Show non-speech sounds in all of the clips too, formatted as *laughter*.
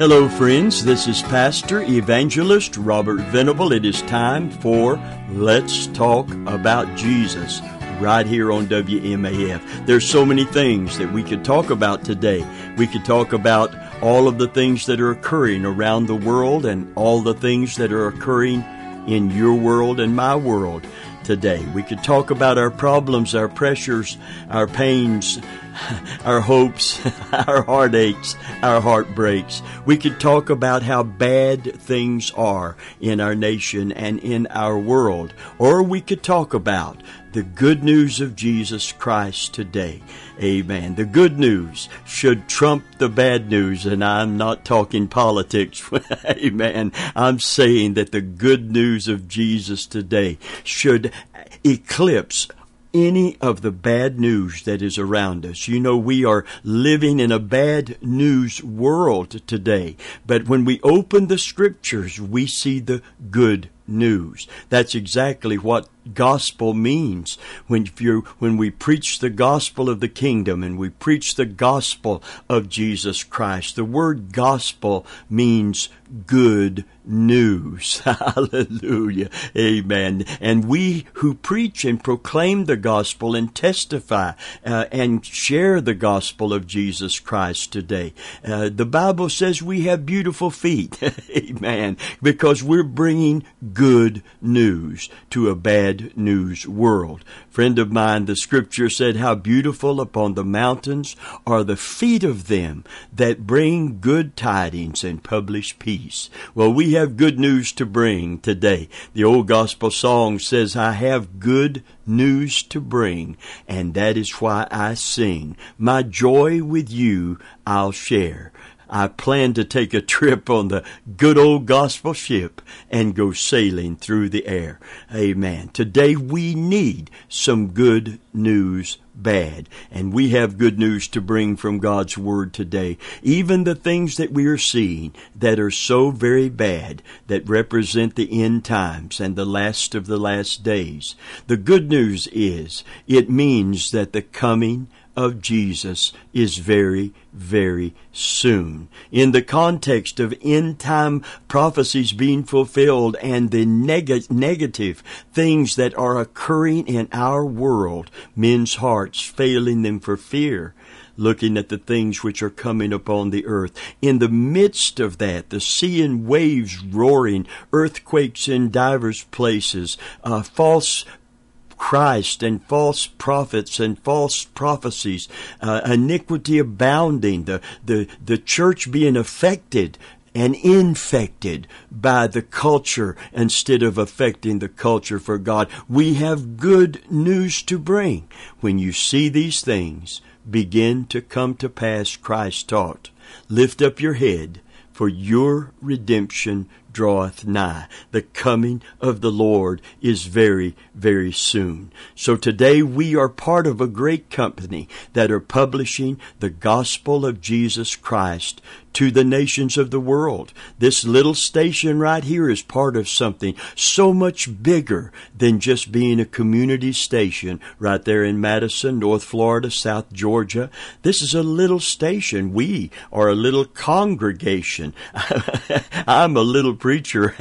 Hello, friends. This is Pastor Evangelist Robert Venable. It is time for Let's Talk About Jesus right here on WMAF. There's so many things that we could talk about today. We could talk about all of the things that are occurring around the world and all the things that are occurring in your world and my world today. We could talk about our problems, our pressures, our pains, *laughs* our hopes, *laughs* our heartaches, our heartbreaks. We could talk about how bad things are in our nation and in our world. Or we could talk about the good news of Jesus Christ today. Amen. The good news should trump the bad news, and I'm not talking politics. *laughs* Amen. I'm saying that the good news of Jesus today should eclipse any of the bad news that is around us. You know, we are living in a bad news world today, but when we open the scriptures, we see the good news. That's exactly what gospel means. When you when we preach the gospel of the kingdom and we preach the gospel of Jesus Christ. The word gospel means good news. *laughs* Hallelujah. Amen. And we who preach and proclaim the gospel and testify uh, and share the gospel of Jesus Christ today. Uh, the Bible says we have beautiful feet. *laughs* Amen. Because we're bringing good news to a bad news world. Friend of mine, the scripture said, How beautiful upon the mountains are the feet of them that bring good tidings and publish peace. Well, we have good news to bring today. The old gospel song says, I have good news to bring, and that is why I sing. My joy with you I'll share. I plan to take a trip on the good old gospel ship and go sailing through the air. Amen. Today we need some good news bad. And we have good news to bring from God's Word today. Even the things that we are seeing that are so very bad that represent the end times and the last of the last days. The good news is it means that the coming of Jesus is very, very soon. In the context of end time prophecies being fulfilled and the neg- negative things that are occurring in our world, men's hearts failing them for fear, looking at the things which are coming upon the earth. In the midst of that, the sea and waves roaring, earthquakes in divers places, uh, false Christ and false prophets and false prophecies, uh, iniquity abounding, the, the, the church being affected and infected by the culture instead of affecting the culture for God. We have good news to bring. When you see these things begin to come to pass, Christ taught, lift up your head, for your redemption draweth nigh. The coming of the Lord is very, very soon. So today we are part of a great company that are publishing the gospel of Jesus Christ to the nations of the world. This little station right here is part of something so much bigger than just being a community station right there in Madison, North Florida, South Georgia. This is a little station. We are a little congregation. *laughs* I'm a little preacher.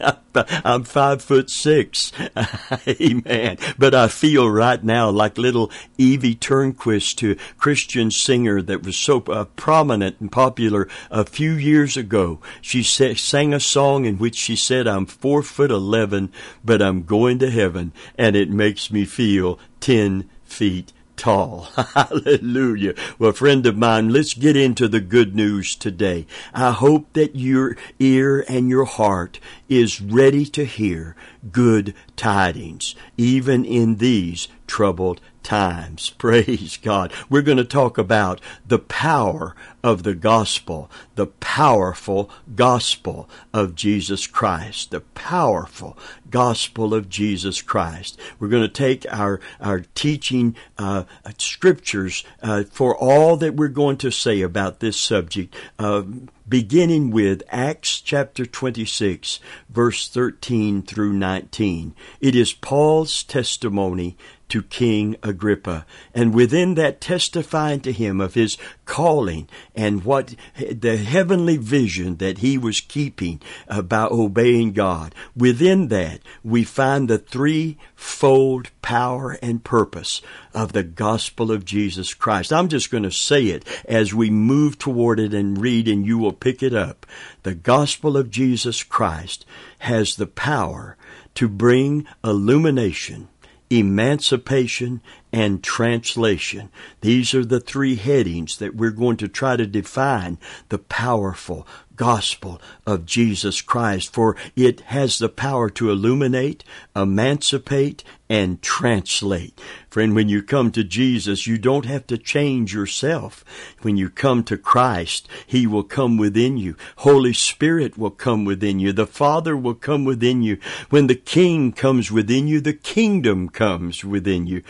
*laughs* I'm five foot six. *laughs* Amen. But I feel right now like little Evie Tornquist, a Christian singer that was so uh, prominent and popular a few years ago. She sang a song in which she said, I'm four foot eleven, but I'm going to heaven, and it makes me feel ten feet tall. *laughs* Hallelujah. Well, friend of mine, let's get into the good news today. I hope that your ear and your heart is ready to hear good tidings, even in these troubled times. *laughs* Praise God. We're going to talk about the power of the gospel, the powerful gospel of Jesus Christ, the powerful gospel of Jesus Christ. We're going to take our, our teaching uh, scriptures uh, for all that we're going to say about this subject. Uh, beginning with Acts chapter 26, verse 13 through 19. It is Paul's testimony to King Agrippa. And within that testifying to him of his calling and what the heavenly vision that he was keeping uh, about obeying God. Within that, we find the threefold power and purpose of the gospel of Jesus Christ. I'm just going to say it as we move toward it and read and you will pick it up. The gospel of Jesus Christ has the power to bring illumination emancipation, and translation. These are the three headings that we're going to try to define the powerful gospel of Jesus Christ, for it has the power to illuminate, emancipate, and translate. Friend, when you come to Jesus, you don't have to change yourself. When you come to Christ, He will come within you. Holy Spirit will come within you. The Father will come within you. When the King comes within you, the kingdom comes within you.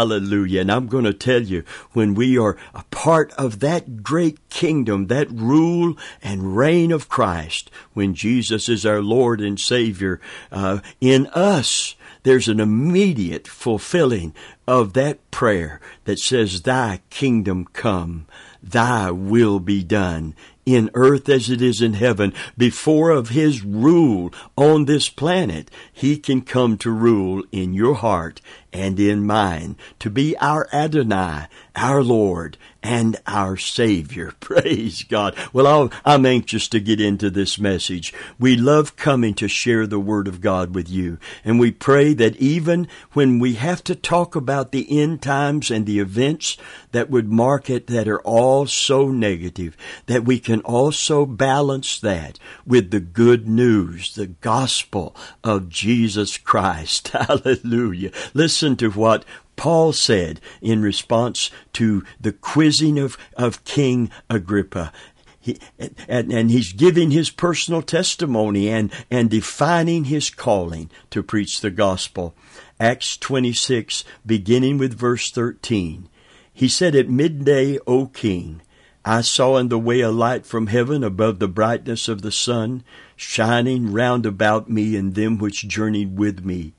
Hallelujah. And I'm going to tell you, when we are a part of that great kingdom, that rule and reign of Christ, when Jesus is our Lord and Savior, uh, in us, there's an immediate fulfilling of that prayer that says, Thy kingdom come, Thy will be done in earth as it is in heaven. Before of His rule on this planet, He can come to rule in your heart and in mine, to be our Adonai, our Lord, and our Savior. *laughs* Praise God. Well, I'm anxious to get into this message. We love coming to share the Word of God with you. And we pray that even when we have to talk about the end times and the events that would mark it that are all so negative, that we can also balance that with the good news, the gospel of Jesus Christ. *laughs* Hallelujah. Listen to what Paul said in response to the quizzing of, of King Agrippa. He, and, and he's giving his personal testimony and, and defining his calling to preach the gospel. Acts 26, beginning with verse 13. He said, At midday, O king, I saw in the way a light from heaven above the brightness of the sun, shining round about me and them which journeyed with me.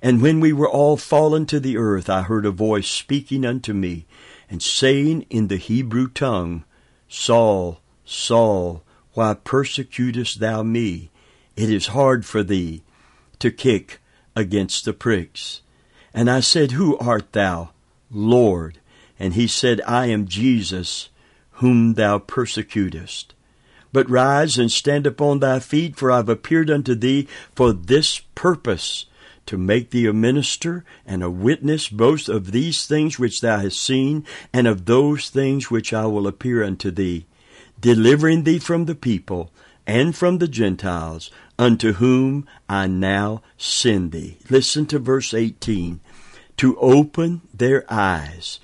And when we were all fallen to the earth, I heard a voice speaking unto me, and saying in the Hebrew tongue, Saul, Saul, why persecutest thou me? It is hard for thee to kick against the pricks. And I said, Who art thou, Lord? And he said, I am Jesus, whom thou persecutest. But rise and stand upon thy feet, for I have appeared unto thee for this purpose, to make thee a minister and a witness both of these things which thou hast seen, and of those things which I will appear unto thee, delivering thee from the people and from the Gentiles, unto whom I now send thee. Listen to verse 18. To open their eyes.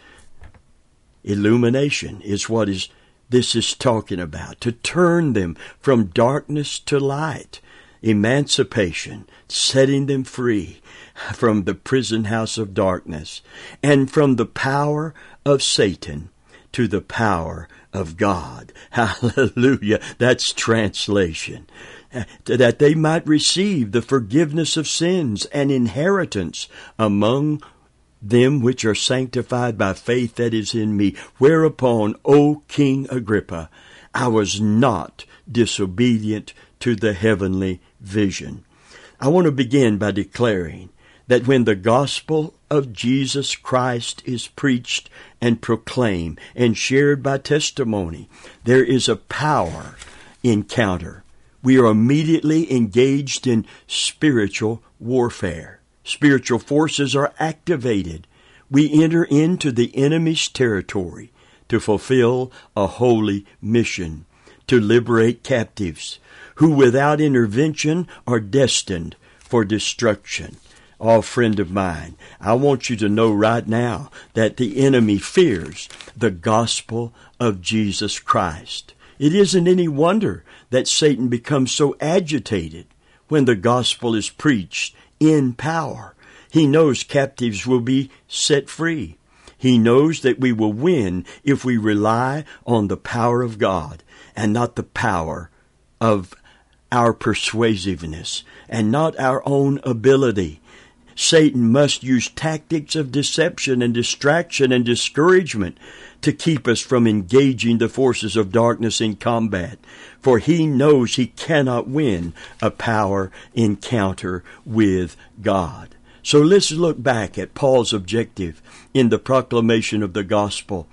Illumination is what is this is talking about. To turn them from darkness to light emancipation, setting them free from the prison house of darkness and from the power of Satan to the power of God. *laughs* Hallelujah. That's translation. That they might receive the forgiveness of sins and inheritance among them which are sanctified by faith that is in me. Whereupon, O King Agrippa, I was not disobedient to the heavenly vision. I want to begin by declaring that when the gospel of Jesus Christ is preached and proclaimed and shared by testimony, there is a power encounter. We are immediately engaged in spiritual warfare. Spiritual forces are activated. We enter into the enemy's territory to fulfill a holy mission, to liberate captives, who without intervention are destined for destruction. Oh, friend of mine, I want you to know right now that the enemy fears the gospel of Jesus Christ. It isn't any wonder that Satan becomes so agitated when the gospel is preached in power. He knows captives will be set free. He knows that we will win if we rely on the power of God and not the power of our persuasiveness and not our own ability. Satan must use tactics of deception and distraction and discouragement to keep us from engaging the forces of darkness in combat, for he knows he cannot win a power encounter with God. So let's look back at Paul's objective in the proclamation of the gospel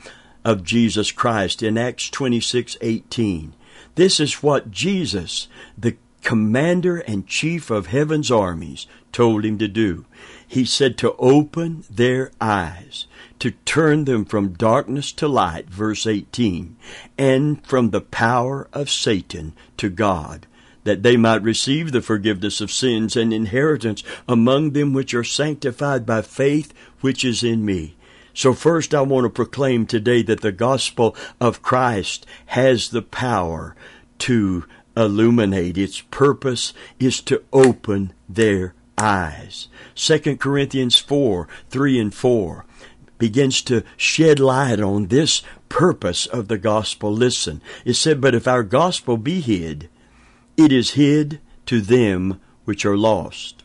of Jesus Christ in Acts 26:18. This is what Jesus, the commander and chief of heaven's armies, told him to do. He said to open their eyes to turn them from darkness to light, verse 18, and from the power of Satan to God, that they might receive the forgiveness of sins and inheritance among them which are sanctified by faith which is in me. So first I want to proclaim today that the gospel of Christ has the power to illuminate. Its purpose is to open their eyes. 2 Corinthians 4, 3 and 4 begins to shed light on this purpose of the gospel. Listen, it said, But if our gospel be hid, it is hid to them which are lost,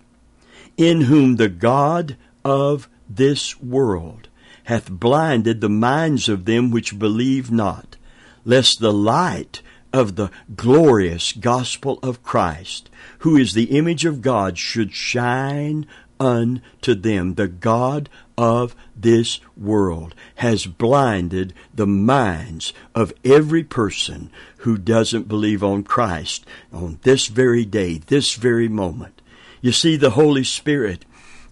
in whom the God of this world hath blinded the minds of them which believe not, lest the light of the glorious gospel of Christ, who is the image of God, should shine unto them. The God of this world has blinded the minds of every person who doesn't believe on Christ on this very day, this very moment. You see, the Holy Spirit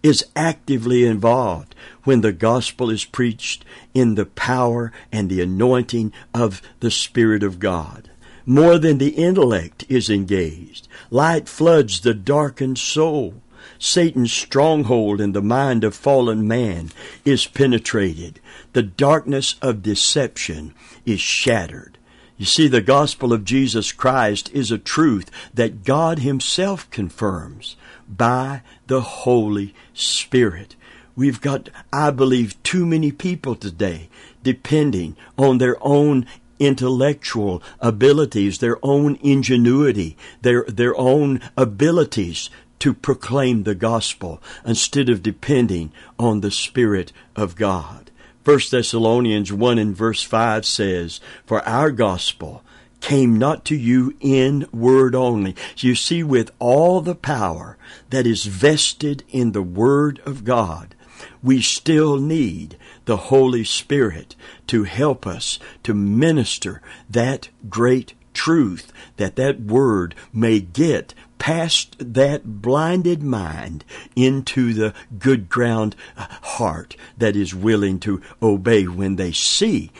is actively involved when the gospel is preached in the power and the anointing of the Spirit of God. More than the intellect is engaged. Light floods the darkened soul. Satan's stronghold in the mind of fallen man is penetrated. The darkness of deception is shattered. You see, the gospel of Jesus Christ is a truth that God Himself confirms by the Holy Spirit. We've got, I believe, too many people today depending on their own intellectual abilities, their own ingenuity, their, their own abilities to proclaim the gospel instead of depending on the Spirit of God. 1 Thessalonians 1 and verse 5 says, For our gospel came not to you in word only. You see, with all the power that is vested in the Word of God, we still need the Holy Spirit to help us to minister that great truth that that word may get past that blinded mind into the good ground heart that is willing to obey when they see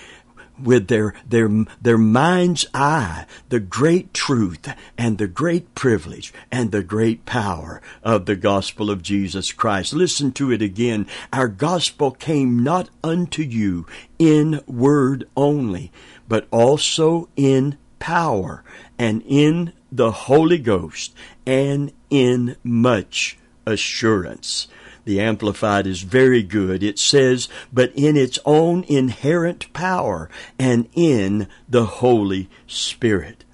with their, their, their mind's eye the great truth and the great privilege and the great power of the gospel of Jesus Christ. Listen to it again. Our gospel came not unto you in word only, but also in power and in the Holy Ghost and in much assurance. The Amplified is very good. It says, but in its own inherent power and in the Holy Spirit.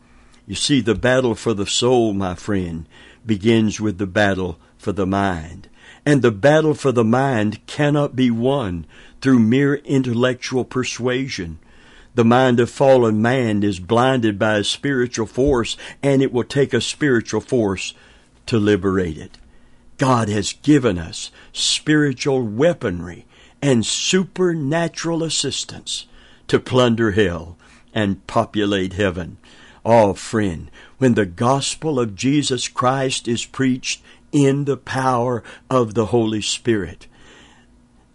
You see, the battle for the soul, my friend, begins with the battle for the mind. And the battle for the mind cannot be won through mere intellectual persuasion. The mind of fallen man is blinded by a spiritual force, and it will take a spiritual force to liberate it. God has given us spiritual weaponry and supernatural assistance to plunder hell and populate heaven. Oh, friend, when the gospel of Jesus Christ is preached in the power of the Holy Spirit,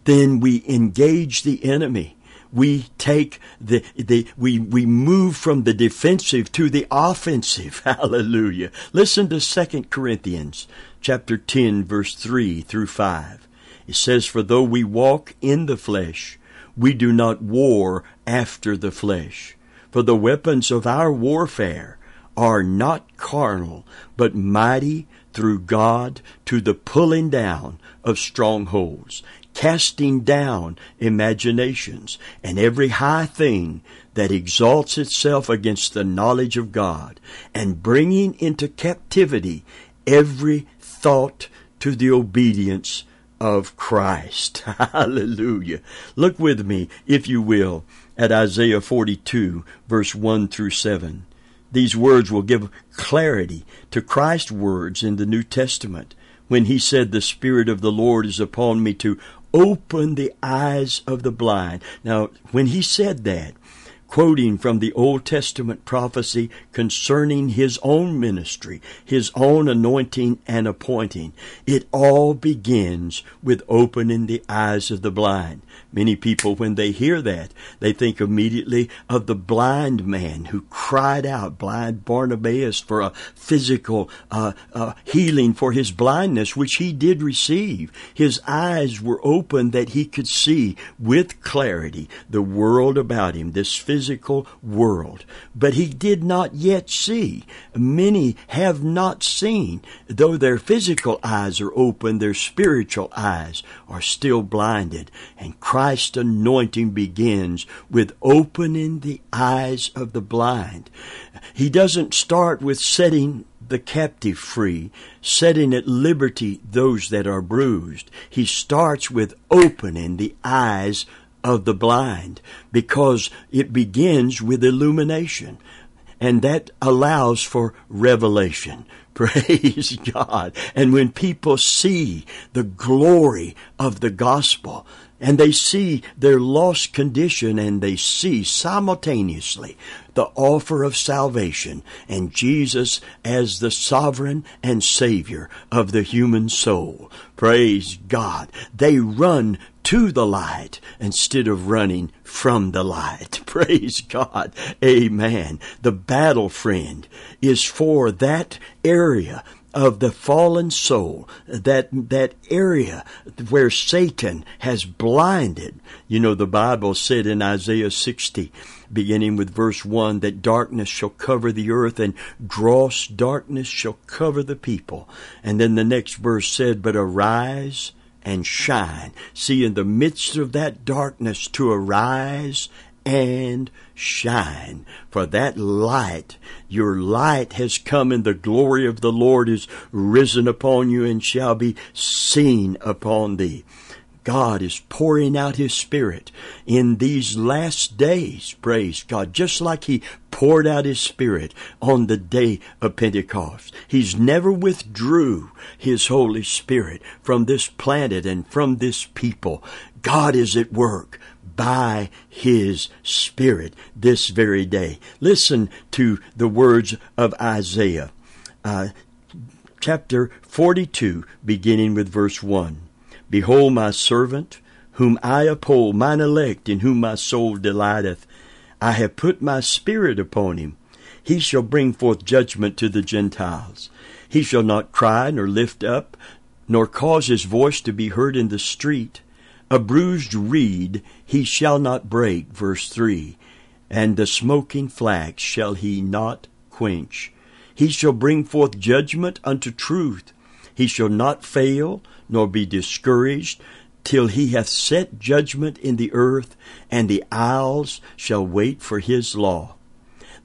then we engage the enemy we take the, the we, we move from the defensive to the offensive. *laughs* Hallelujah. Listen to 2 Corinthians chapter 10 verse 3 through 5. It says, For though we walk in the flesh, we do not war after the flesh. For the weapons of our warfare are not carnal, but mighty through God to the pulling down of strongholds, casting down imaginations and every high thing that exalts itself against the knowledge of God, and bringing into captivity every thought to the obedience of Christ. *laughs* Hallelujah. Look with me, if you will, at Isaiah 42, verse 1 through 7. These words will give clarity to Christ's words in the New Testament when he said, The Spirit of the Lord is upon me to open the eyes of the blind. Now, when he said that, quoting from the Old Testament prophecy concerning his own ministry, his own anointing and appointing. It all begins with opening the eyes of the blind. Many people, when they hear that, they think immediately of the blind man who cried out, blind Barnabas, for a physical uh, uh, healing for his blindness, which he did receive. His eyes were opened that he could see with clarity the world about him, this physical world. But he did not yet see. Many have not seen. Though their physical eyes are open, their spiritual eyes are still blinded. And Christ's anointing begins with opening the eyes of the blind. He doesn't start with setting the captive free, setting at liberty those that are bruised. He starts with opening the eyes of the blind because it begins with illumination and that allows for revelation. *laughs* Praise God. And when people see the glory of the gospel, and they see their lost condition and they see simultaneously the offer of salvation and Jesus as the sovereign and savior of the human soul. Praise God. They run to the light instead of running from the light. *laughs* Praise God. Amen. The battle friend is for that area of the fallen soul, that, that area where Satan has blinded. You know, the Bible said in Isaiah 60, beginning with verse 1, that darkness shall cover the earth and gross darkness shall cover the people. And then the next verse said, But arise and shine. See, in the midst of that darkness, to arise and shine. For that light, your light has come and the glory of the Lord is risen upon you and shall be seen upon thee. God is pouring out His Spirit in these last days, praise God, just like He poured out His Spirit on the day of Pentecost. He's never withdrew His Holy Spirit from this planet and from this people. God is at work by His Spirit this very day. Listen to the words of Isaiah, uh, chapter 42, beginning with verse 1. Behold my servant, whom I uphold, mine elect, in whom my soul delighteth. I have put my spirit upon him. He shall bring forth judgment to the Gentiles. He shall not cry, nor lift up, nor cause his voice to be heard in the street. A bruised reed he shall not break, verse 3, and the smoking flax shall he not quench. He shall bring forth judgment unto truth. He shall not fail, nor be discouraged, till he hath set judgment in the earth, and the isles shall wait for his law.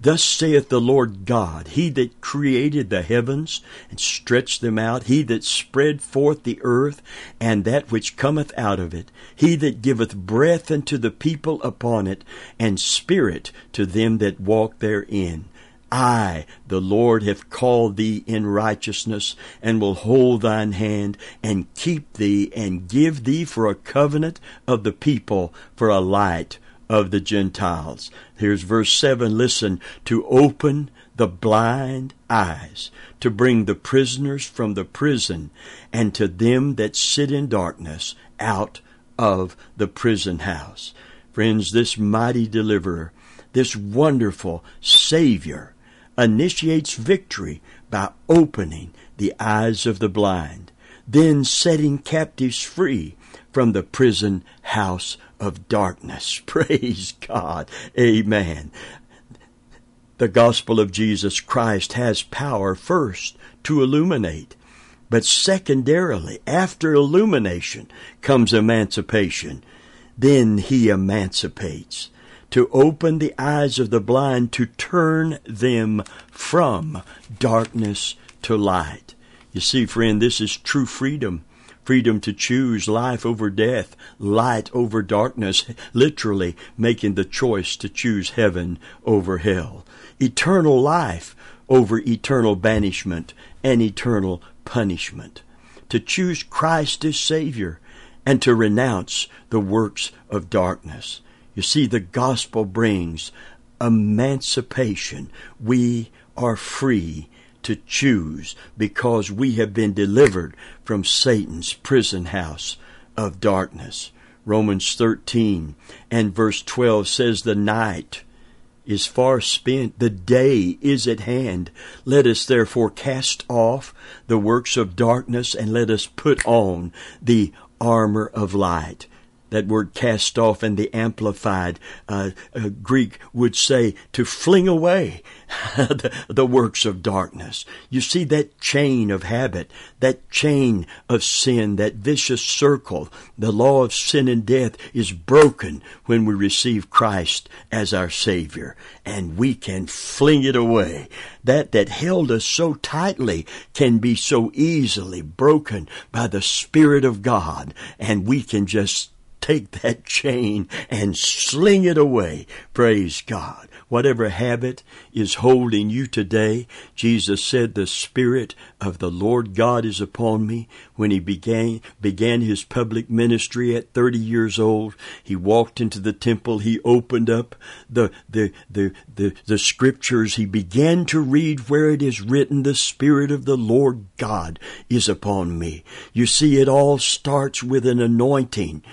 Thus saith the Lord God, He that created the heavens and stretched them out, He that spread forth the earth and that which cometh out of it, He that giveth breath unto the people upon it, and spirit to them that walk therein. I, the Lord, have called thee in righteousness, and will hold thine hand, and keep thee, and give thee for a covenant of the people, for a light of the Gentiles. Here's verse 7 listen, to open the blind eyes, to bring the prisoners from the prison, and to them that sit in darkness out of the prison house. Friends, this mighty deliverer, this wonderful Savior, initiates victory by opening the eyes of the blind, then setting captives free from the prison house of darkness. *laughs* Praise God. Amen. The gospel of Jesus Christ has power first to illuminate, but secondarily, after illumination comes emancipation. Then he emancipates to open the eyes of the blind, to turn them from darkness to light. You see, friend, this is true freedom freedom to choose life over death, light over darkness, literally making the choice to choose heaven over hell, eternal life over eternal banishment and eternal punishment, to choose Christ as Savior and to renounce the works of darkness. You see, the gospel brings emancipation. We are free to choose because we have been delivered from Satan's prison house of darkness. Romans 13 and verse 12 says, The night is far spent, the day is at hand. Let us therefore cast off the works of darkness and let us put on the armor of light that word cast off in the amplified uh, uh, Greek would say to fling away *laughs* the, the works of darkness. You see that chain of habit, that chain of sin, that vicious circle, the law of sin and death is broken when we receive Christ as our Savior, and we can fling it away. That that held us so tightly can be so easily broken by the Spirit of God, and we can just take that chain and sling it away. Praise God. Whatever habit is holding you today, Jesus said, the Spirit of the Lord God is upon me. When he began, began his public ministry at 30 years old, he walked into the temple. He opened up the, the, the, the, the scriptures. He began to read where it is written, the Spirit of the Lord God is upon me. You see, it all starts with an anointing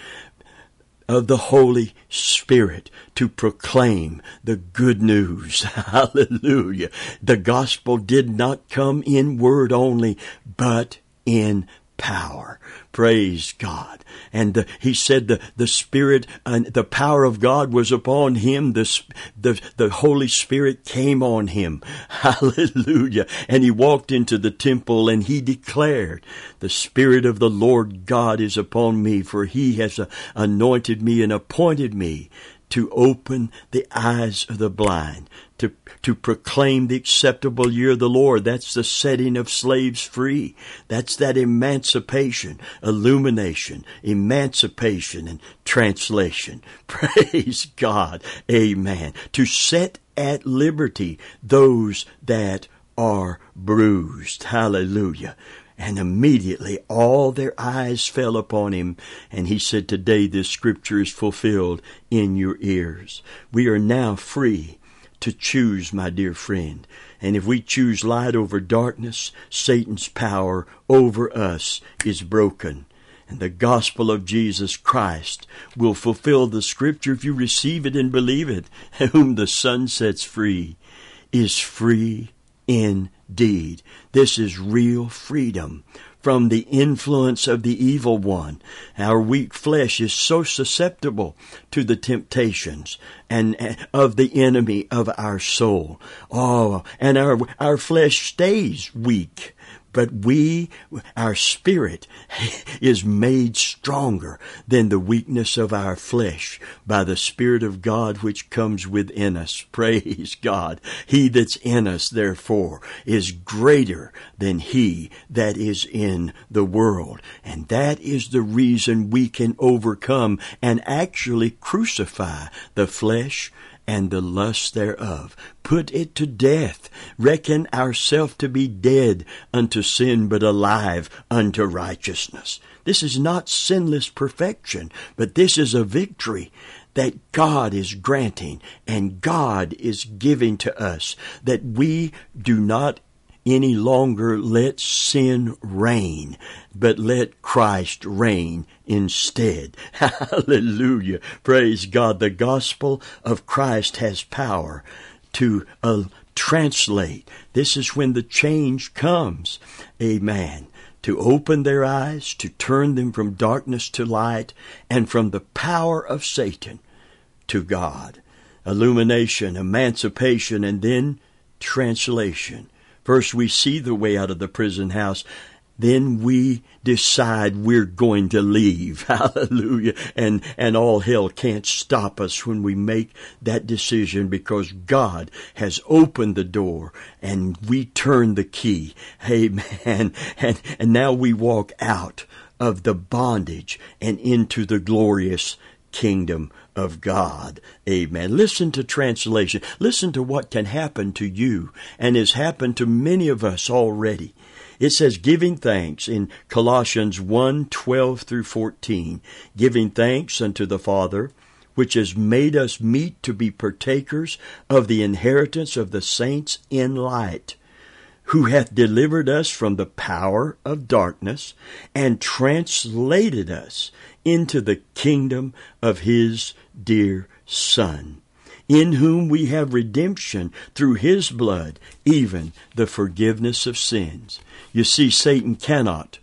of the Holy Spirit to proclaim the good news. *laughs* Hallelujah. The gospel did not come in word only, but in power. Praise God. And the, he said the, the Spirit and the power of God was upon him. The, the, the Holy Spirit came on him. *laughs* Hallelujah. And he walked into the temple and he declared, the Spirit of the Lord God is upon me for he has anointed me and appointed me to open the eyes of the blind, to, to proclaim the acceptable year of the Lord. That's the setting of slaves free. That's that emancipation, illumination, emancipation, and translation. *laughs* Praise God. Amen. To set at liberty those that are bruised. Hallelujah. And immediately all their eyes fell upon him. And he said, Today this scripture is fulfilled in your ears. We are now free to choose, my dear friend. And if we choose light over darkness, Satan's power over us is broken. And the gospel of Jesus Christ will fulfill the scripture if you receive it and believe it. *laughs* Whom the Son sets free is free indeed. This is real freedom from the influence of the evil one. Our weak flesh is so susceptible to the temptations and eh, of the enemy of our soul. Oh, and our, our flesh stays weak but we, our spirit *laughs* is made stronger than the weakness of our flesh by the Spirit of God which comes within us. *laughs* Praise God. He that's in us, therefore, is greater than he that is in the world. And that is the reason we can overcome and actually crucify the flesh and the lust thereof. Put it to death. Reckon ourself to be dead unto sin, but alive unto righteousness. This is not sinless perfection, but this is a victory that God is granting and God is giving to us, that we do not any longer let sin reign, but let Christ reign instead. *laughs* Hallelujah. Praise God. The gospel of Christ has power to uh, translate. This is when the change comes. Amen. To open their eyes, to turn them from darkness to light, and from the power of Satan to God. Illumination, emancipation, and then translation. First, we see the way out of the prison house. Then we decide we're going to leave. *laughs* Hallelujah. And, and all hell can't stop us when we make that decision because God has opened the door and we turn the key. Amen. *laughs* And, and now we walk out of the bondage and into the glorious kingdom of God. Amen. Listen to translation. Listen to what can happen to you and has happened to many of us already. It says giving thanks in Colossians 1 12 through 14, giving thanks unto the Father, which has made us meet to be partakers of the inheritance of the saints in light, who hath delivered us from the power of darkness and translated us into the kingdom of his dear Son, in whom we have redemption through his blood, even the forgiveness of sins. You see, Satan cannot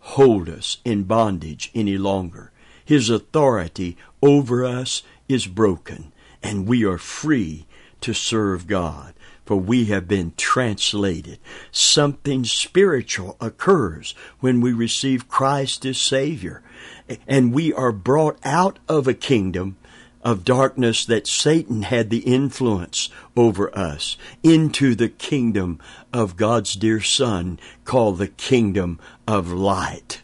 hold us in bondage any longer. His authority over us is broken, and we are free to serve God for we have been translated. Something spiritual occurs when we receive Christ as Savior, and we are brought out of a kingdom of darkness that Satan had the influence over us into the kingdom of God's dear Son called the kingdom of light.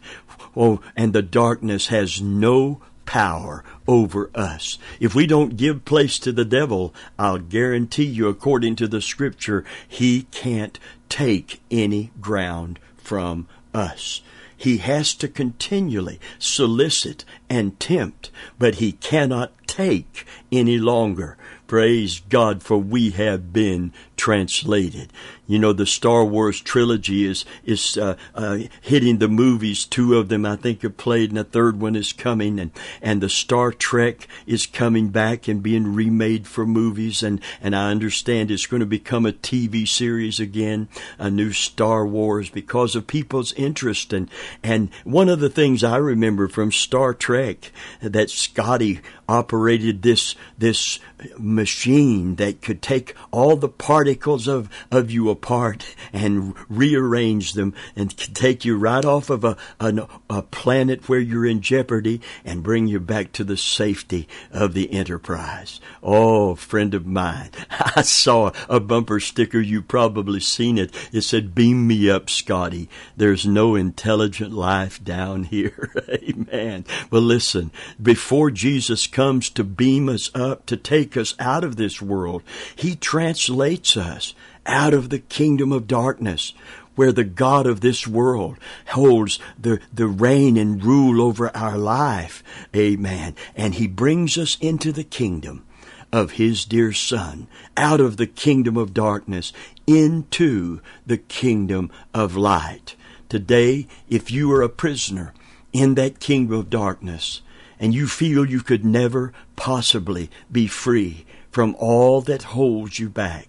Oh, and the darkness has no power over us. If we don't give place to the devil, I'll guarantee you, according to the scripture, he can't take any ground from us. He has to continually solicit and tempt, but he cannot take any longer. Praise God, for we have been translated. You know, the Star Wars trilogy is is uh, uh, hitting the movies. Two of them, I think, are played, and a third one is coming. And and the Star Trek is coming back and being remade for movies. And and I understand it's going to become a TV series again, a new Star Wars, because of people's interest. And and one of the things I remember from Star Trek that Scotty operated this this machine that could take all the particles of of you apart and rearrange them and take you right off of a, a, a planet where you're in jeopardy and bring you back to the safety of the enterprise. Oh, friend of mine, *laughs* I saw a bumper sticker. You probably seen it. It said, "Beam me up, Scotty. There's no intelligent life down here." *laughs* Amen. Well, listen. Before Jesus comes to beam us up to take us out of this world, He translates us out of the kingdom of darkness where the God of this world holds the, the reign and rule over our life. Amen. And He brings us into the kingdom of His dear Son, out of the kingdom of darkness into the kingdom of light. Today, if you are a prisoner in that kingdom of darkness, and you feel you could never possibly be free from all that holds you back,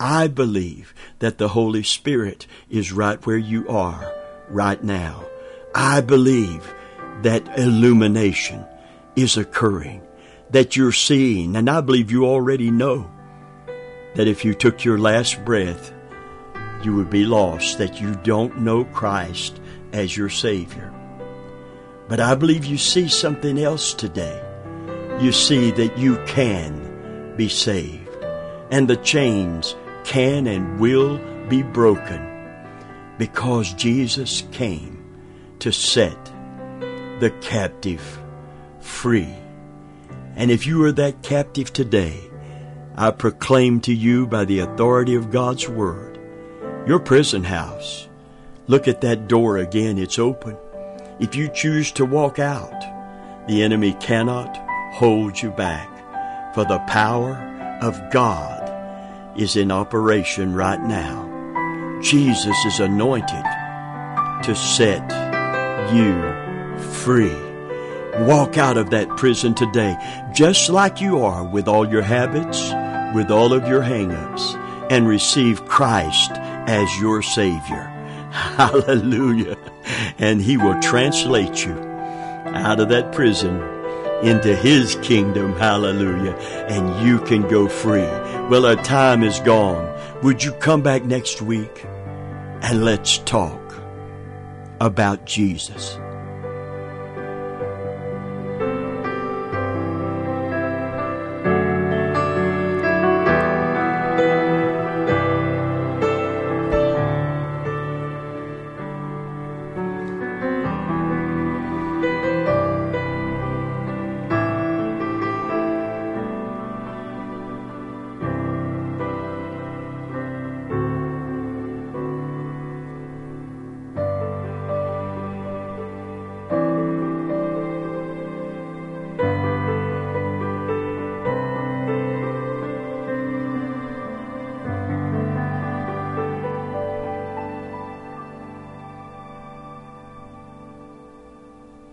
I believe that the Holy Spirit is right where you are right now. I believe that illumination is occurring, that you're seeing, and I believe you already know that if you took your last breath, you would be lost, that you don't know Christ as your Savior. But I believe you see something else today. You see that you can be saved, and the chains can and will be broken because Jesus came to set the captive free. And if you are that captive today, I proclaim to you by the authority of God's Word, your prison house. Look at that door again, it's open. If you choose to walk out, the enemy cannot hold you back, for the power of God is in operation right now. Jesus is anointed to set you free. Walk out of that prison today just like you are with all your habits, with all of your hang-ups, and receive Christ as your Savior. *laughs* Hallelujah. And He will translate you out of that prison into His kingdom. Hallelujah. And you can go free. Well, our time is gone. Would you come back next week and let's talk about Jesus?